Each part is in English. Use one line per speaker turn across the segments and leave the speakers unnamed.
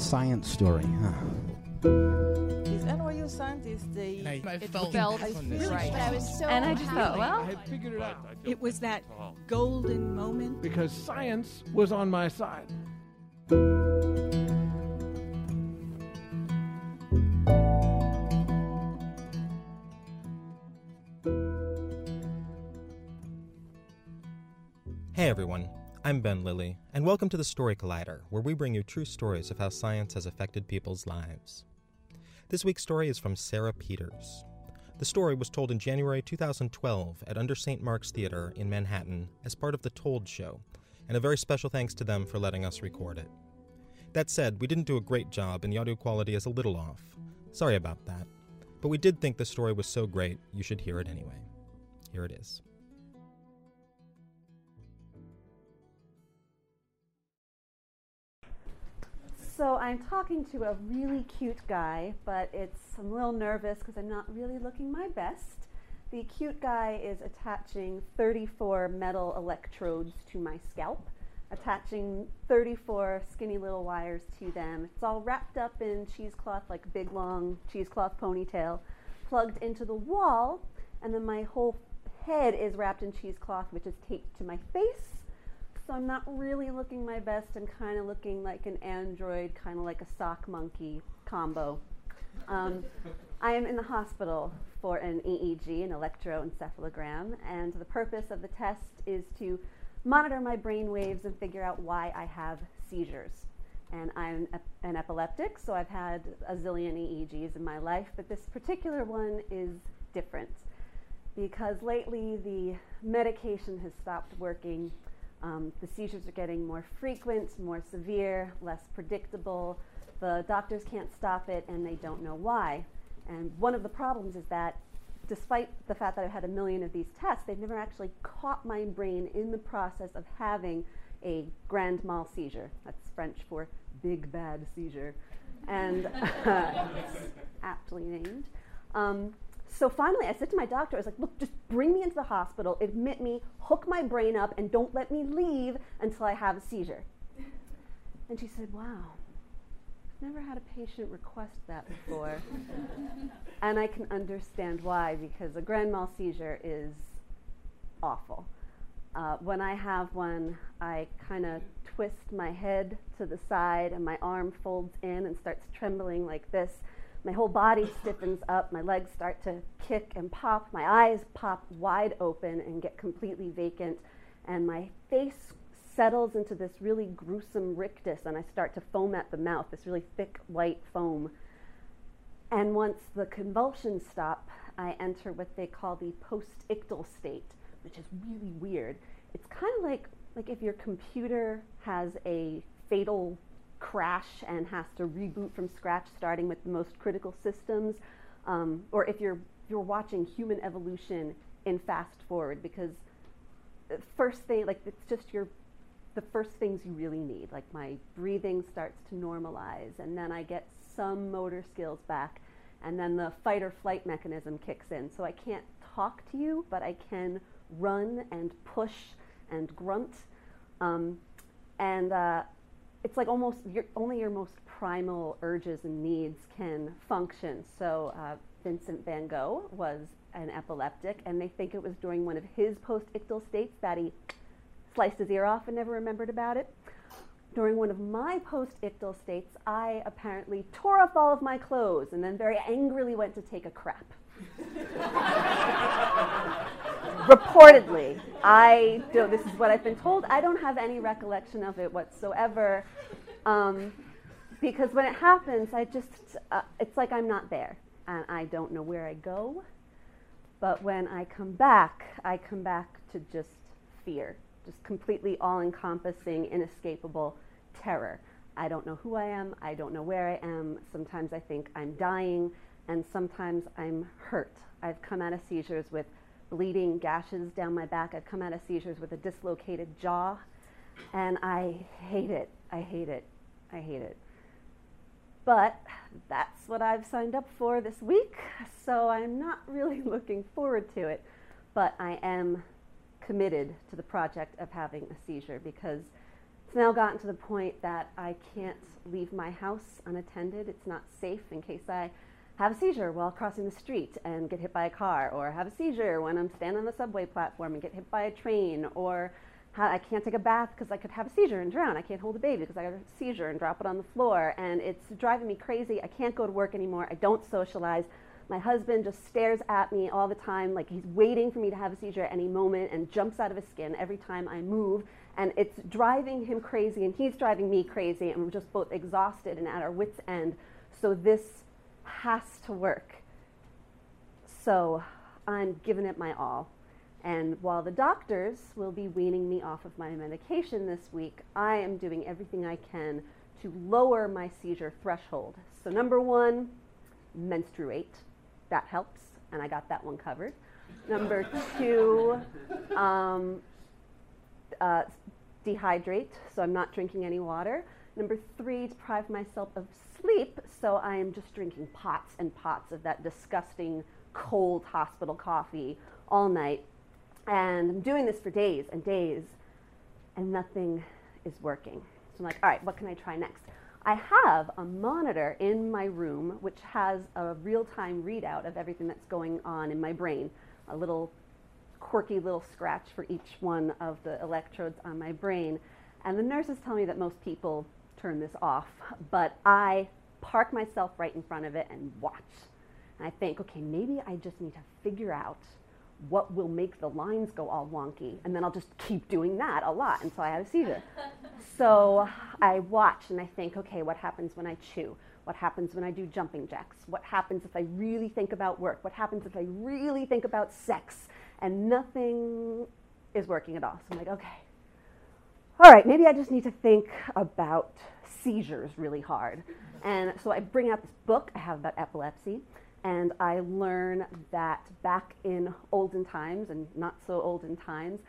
A science story, huh?
Is NYU scientist the
I
it
felt
felt
impressed.
right.
I was so
And I just thought, well,
I had figured it out
It was that golden moment.
because science was on my side.
Welcome to the Story Collider, where we bring you true stories of how science has affected people's lives. This week's story is from Sara Peters. The story was told in January 2012 at Under St. Mark's Theater in Manhattan as part of the Told Show, and a very special thanks to them for letting us record it. That said, we didn't do a great job and the audio quality is a little off. Sorry about that. But we did think the story was so great, you should hear it anyway. Here it is.
So I'm talking to a really cute guy, but it's I'm a little nervous because I'm not really looking my best. The cute guy is attaching 34 metal electrodes to my scalp, attaching 34 skinny little wires to them. It's all wrapped up in cheesecloth, like big long cheesecloth ponytail, plugged into the wall, and then my whole head is wrapped in cheesecloth, which is taped to my face. So I'm not really looking my best. I'm kind of looking like an android, kind of like a sock monkey combo. Um, I am in the hospital for an EEG, an electroencephalogram, and the purpose of the test is to monitor my brain waves and figure out why I have seizures. And I'm an epileptic, so I've had a zillion EEGs in my life, but this particular one is different because lately the medication has stopped working. Um, the seizures are getting more frequent, more severe, less predictable. The doctors can't stop it and they don't know why. And one of the problems is that despite the fact that I've had a million of these tests, they've never actually caught my brain in the process of having a grand mal seizure. That's French for big bad seizure. And it's aptly named. Um, so finally, I said to my doctor, I was like, look, just bring me into the hospital, admit me, hook my brain up, and don't let me leave until I have a seizure. And she said, wow, I've never had a patient request that before. and I can understand why, because a grand mal seizure is awful. Uh, when I have one, I kind of twist my head to the side and my arm folds in and starts trembling like this. My whole body stiffens up, my legs start to kick and pop, my eyes pop wide open and get completely vacant, and my face settles into this really gruesome rictus, and I start to foam at the mouth, this really thick white foam. And once the convulsions stop, I enter what they call the post-ictal state, which is really weird. It's kind of like like if your computer has a fatal crash and has to reboot from scratch, starting with the most critical systems, um, or if you're you're watching human evolution in fast forward, because first thing like it's just your the first things you really need. Like my breathing starts to normalize, and then I get some motor skills back, and then the fight or flight mechanism kicks in. So I can't talk to you, but I can run and push and grunt. Um, and uh, it's like almost your, only your most primal urges and needs can function. So uh, Vincent van Gogh was an epileptic, and they think it was during one of his post-ictal states that he sliced his ear off and never remembered about it. During one of my post-ictal states, I apparently tore off all of my clothes and then very angrily went to take a crap. Reportedly, I don't, this is what I've been told. I don't have any recollection of it whatsoever, um, because when it happens, I just uh, it's like I'm not there, and I don't know where I go. But when I come back, I come back to just fear, just completely all-encompassing, inescapable terror. I don't know who I am. I don't know where I am. Sometimes I think I'm dying, and sometimes I'm hurt. I've come out of seizures with bleeding gashes down my back. I've come out of seizures with a dislocated jaw, and I hate it. I hate it. I hate it. But that's what I've signed up for this week, so I'm not really looking forward to it. But I am committed to the project of having a seizure because it's now gotten to the point that I can't leave my house unattended. It's not safe in case I have a seizure while crossing the street and get hit by a car, or have a seizure when I'm standing on the subway platform and get hit by a train, or I can't take a bath because I could have a seizure and drown. I can't hold a baby because I have a seizure and drop it on the floor. And it's driving me crazy. I can't go to work anymore. I don't socialize. My husband just stares at me all the time like he's waiting for me to have a seizure at any moment and jumps out of his skin every time I move. And it's driving him crazy and he's driving me crazy. And we're just both exhausted and at our wits' end. So this has to work. So I'm giving it my all. And while the doctors will be weaning me off of my medication this week, I am doing everything I can to lower my seizure threshold. So, number one, menstruate. That helps, and I got that one covered. Number two, um, uh, dehydrate, so I'm not drinking any water. Number three, deprive myself of sleep, so I am just drinking pots and pots of that disgusting cold hospital coffee all night. And I'm doing this for days and days, and nothing is working. So I'm like, all right, what can I try next? I have a monitor in my room which has a real time readout of everything that's going on in my brain, a little quirky little scratch for each one of the electrodes on my brain. And the nurses tell me that most people turn this off, but I park myself right in front of it and watch. And I think, okay, maybe I just need to figure out what will make the lines go all wonky, and then I'll just keep doing that a lot until I have a seizure. so I watch and I think, okay, what happens when I chew? What happens when I do jumping jacks? What happens if I really think about work? What happens if I really think about sex? And nothing is working at all. So I'm like, okay, all right, maybe I just need to think about seizures really hard. And so I bring out this book I have about epilepsy and I learn that back in olden times and not so olden times,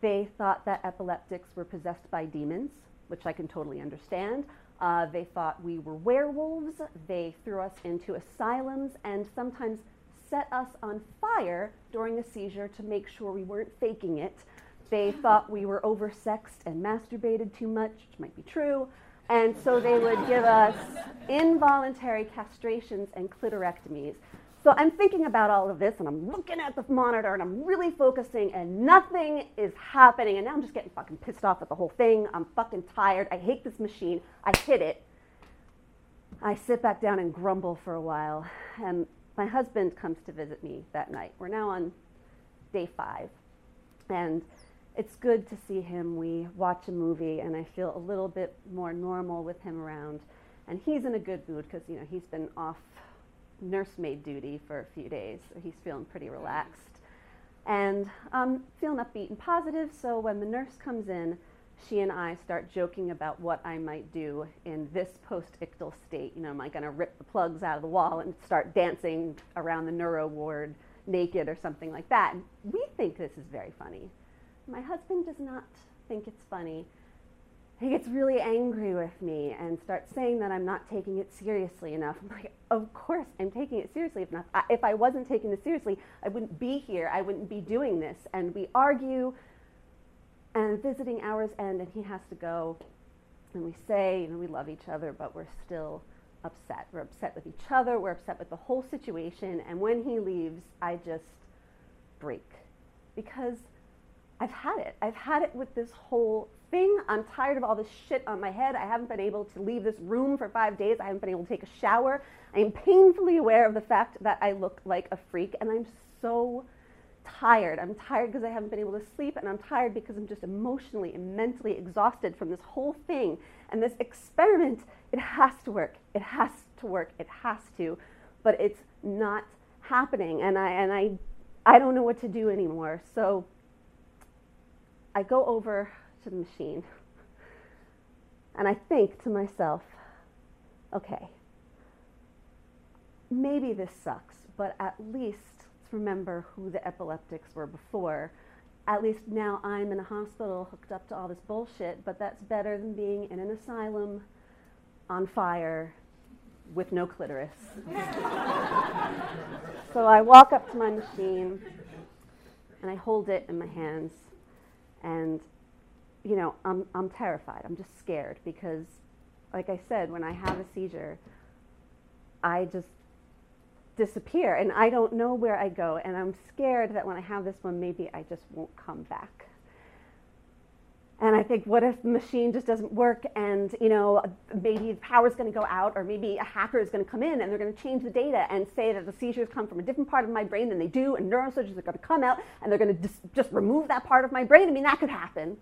they thought that epileptics were possessed by demons, which I can totally understand. Uh, they thought we were werewolves. They threw us into asylums and sometimes set us on fire during a seizure to make sure we weren't faking it. They thought we were oversexed and masturbated too much, which might be true. And so they would give us involuntary castrations and clitorectomies. So I'm thinking about all of this and I'm looking at the monitor and I'm really focusing and nothing is happening. And now I'm just getting fucking pissed off at the whole thing. I'm fucking tired. I hate this machine. I hit it. I sit back down and grumble for a while. And my husband comes to visit me that night. We're now on day five. And it's good to see him. We watch a movie, and I feel a little bit more normal with him around. And he's in a good mood because you know he's been off nursemaid duty for a few days, so he's feeling pretty relaxed and um, feeling upbeat and positive. So when the nurse comes in, she and I start joking about what I might do in this post-ictal state. You know, am I going to rip the plugs out of the wall and start dancing around the neuro ward naked or something like that? And we think this is very funny. My husband does not think it's funny. He gets really angry with me and starts saying that I'm not taking it seriously enough. I'm like, of course I'm taking it seriously enough. I, if I wasn't taking this seriously, I wouldn't be here. I wouldn't be doing this. And we argue, and visiting hours end, and he has to go. And we say, you know, we love each other, but we're still upset. We're upset with each other. We're upset with the whole situation. And when he leaves, I just break because I've had it. I've had it with this whole thing. I'm tired of all this shit on my head. I haven't been able to leave this room for five days. I haven't been able to take a shower. I am painfully aware of the fact that I look like a freak, and I'm so tired. I'm tired because I haven't been able to sleep, and I'm tired because I'm just emotionally and mentally exhausted from this whole thing. And this experiment, it has to work. It has to work. It has to. But it's not happening, and I, and I, I don't know what to do anymore. So I go over to the machine And I think to myself, okay, maybe this sucks, but at least let's remember who the epileptics were before. At least now I'm in a hospital hooked up to all this bullshit, but that's better than being in an asylum on fire with no clitoris. so I walk up to my machine and I hold it in my hands and you know, I'm I'm terrified. I'm just scared because like I said, when I have a seizure, I just disappear and I don't know where I go and I'm scared that when I have this one maybe I just won't come back. And I think, what if the machine just doesn't work and, you know, maybe the power's going to go out or maybe a hacker is going to come in and they're going to change the data and say that the seizures come from a different part of my brain than they do and neurosurgeons are going to come out and they're going to dis- just remove that part of my brain. I mean, that could happen.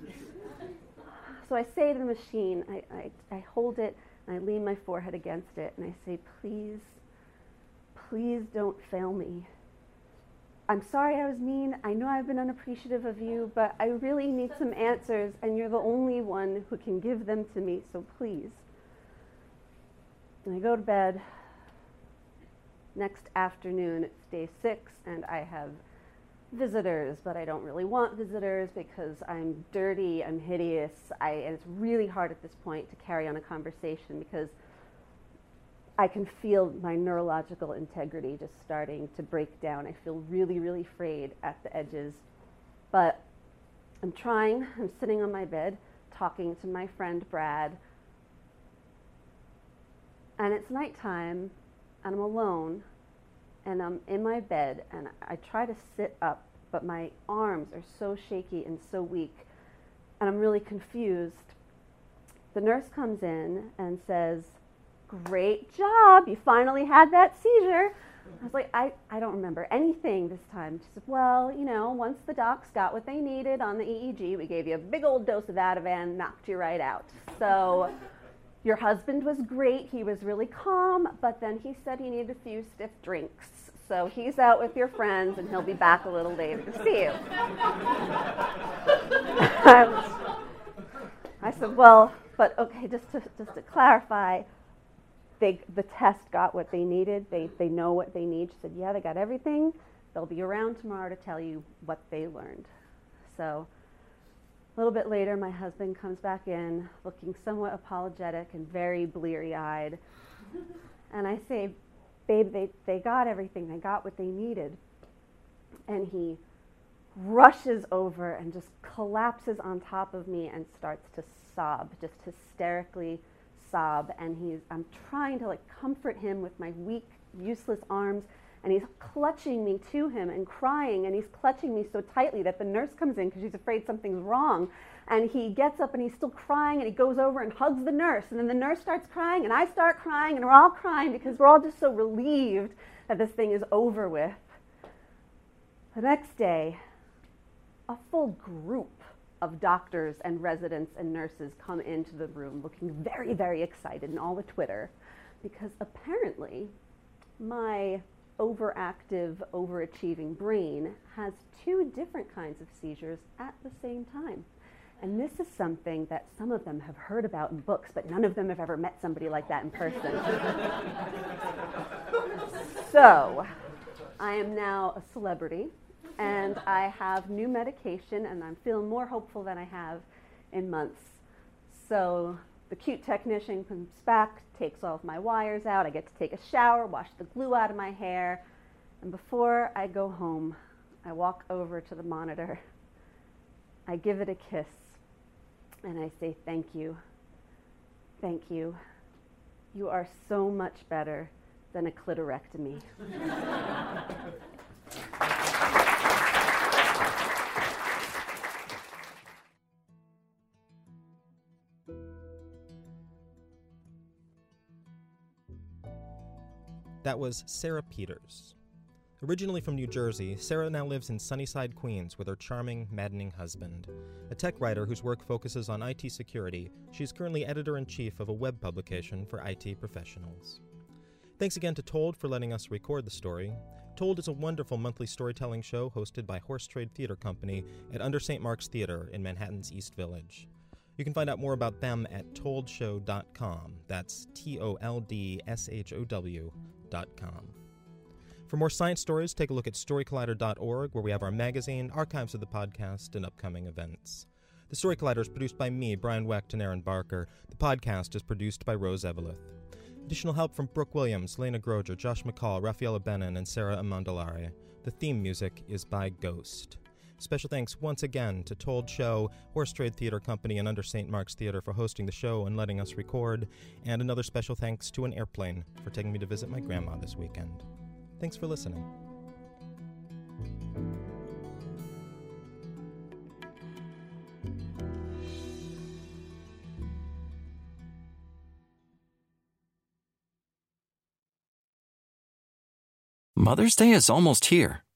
so I say to the machine, I, I, I hold it and I lean my forehead against it and I say, please, please don't fail me. I'm sorry I was mean. I know I've been unappreciative of you, but I really need some answers, and you're the only one who can give them to me, so please. And I go to bed. Next afternoon, it's day six, and I have visitors, but I don't really want visitors because I'm dirty, I'm hideous, I, and it's really hard at this point to carry on a conversation because I can feel my neurological integrity just starting to break down. I feel really, really frayed at the edges. But I'm trying, I'm sitting on my bed talking to my friend Brad. And it's nighttime, and I'm alone, and I'm in my bed, and I try to sit up, but my arms are so shaky and so weak, and I'm really confused. The nurse comes in and says, great job. You finally had that seizure. I was like, I, I don't remember anything this time. She said, Well, you know, once the docs got what they needed on the EEG, we gave you a big old dose of Ativan, knocked you right out. So your husband was great. He was really calm, but then he said he needed a few stiff drinks. So he's out with your friends and he'll be back a little later to see you. I said, Well, but okay, just to, just to clarify, they, the test got what they needed. They, they know what they need. She said, yeah, they got everything. They'll be around tomorrow to tell you what they learned. So a little bit later, my husband comes back in looking somewhat apologetic and very bleary eyed. and I say, babe, they, they got everything. They got what they needed. And he rushes over and just collapses on top of me and starts to sob, just hysterically sob and he's I'm trying to like comfort him with my weak, useless arms and he's clutching me to him and crying and he's clutching me so tightly that the nurse comes in because she's afraid something's wrong and he gets up and he's still crying and he goes over and hugs the nurse and then the nurse starts crying and I start crying and we're all crying because we're all just so relieved that this thing is over with. The next day, a full group of doctors and residents and nurses come into the room looking very, very excited and all the Twitter because apparently my overactive, overachieving brain has two different kinds of seizures at the same time. And this is something that some of them have heard about in books, but none of them have ever met somebody like that in person. so, I am now a celebrity and I have new medication, and I'm feeling more hopeful than I have in months. So the cute technician comes back, takes all of my wires out. I get to take a shower, wash the glue out of my hair, and before I go home, I walk over to the monitor. I give it a kiss, and I say, Thank you. Thank you. You are so much better than a clitorectomy.
That was Sara Peters. Originally from New Jersey, Sara now lives in Sunnyside, Queens with her charming, maddening husband. A tech writer whose work focuses on IT security, she's currently editor in chief of a web publication for IT professionals. Thanks again to Told for letting us record the story. Told is a wonderful monthly storytelling show hosted by Horse Trade Theater Company at Under St. Mark's Theater in Manhattan's East Village. You can find out more about them at toldshow.com. That's T O L D S H O For more science stories, take a look at storycollider.org, where we have our magazine, archives of the podcast, and upcoming events. The Story Collider is produced by me, Brian Wecht, and Erin Barker. The podcast is produced by Rose Eveleth. Additional help from Brooke Williams, Lena Groeger, Josh McCall, Rafaela Benin, and Sarah Amandolari. The theme music is by Ghost. Special thanks once again to Told Show, Horse Trade Theater Company, and Under St. Mark's Theater for hosting the show and letting us record. And another special thanks to an airplane for taking me to visit my grandma this weekend. Thanks for listening.
Mother's Day is almost here,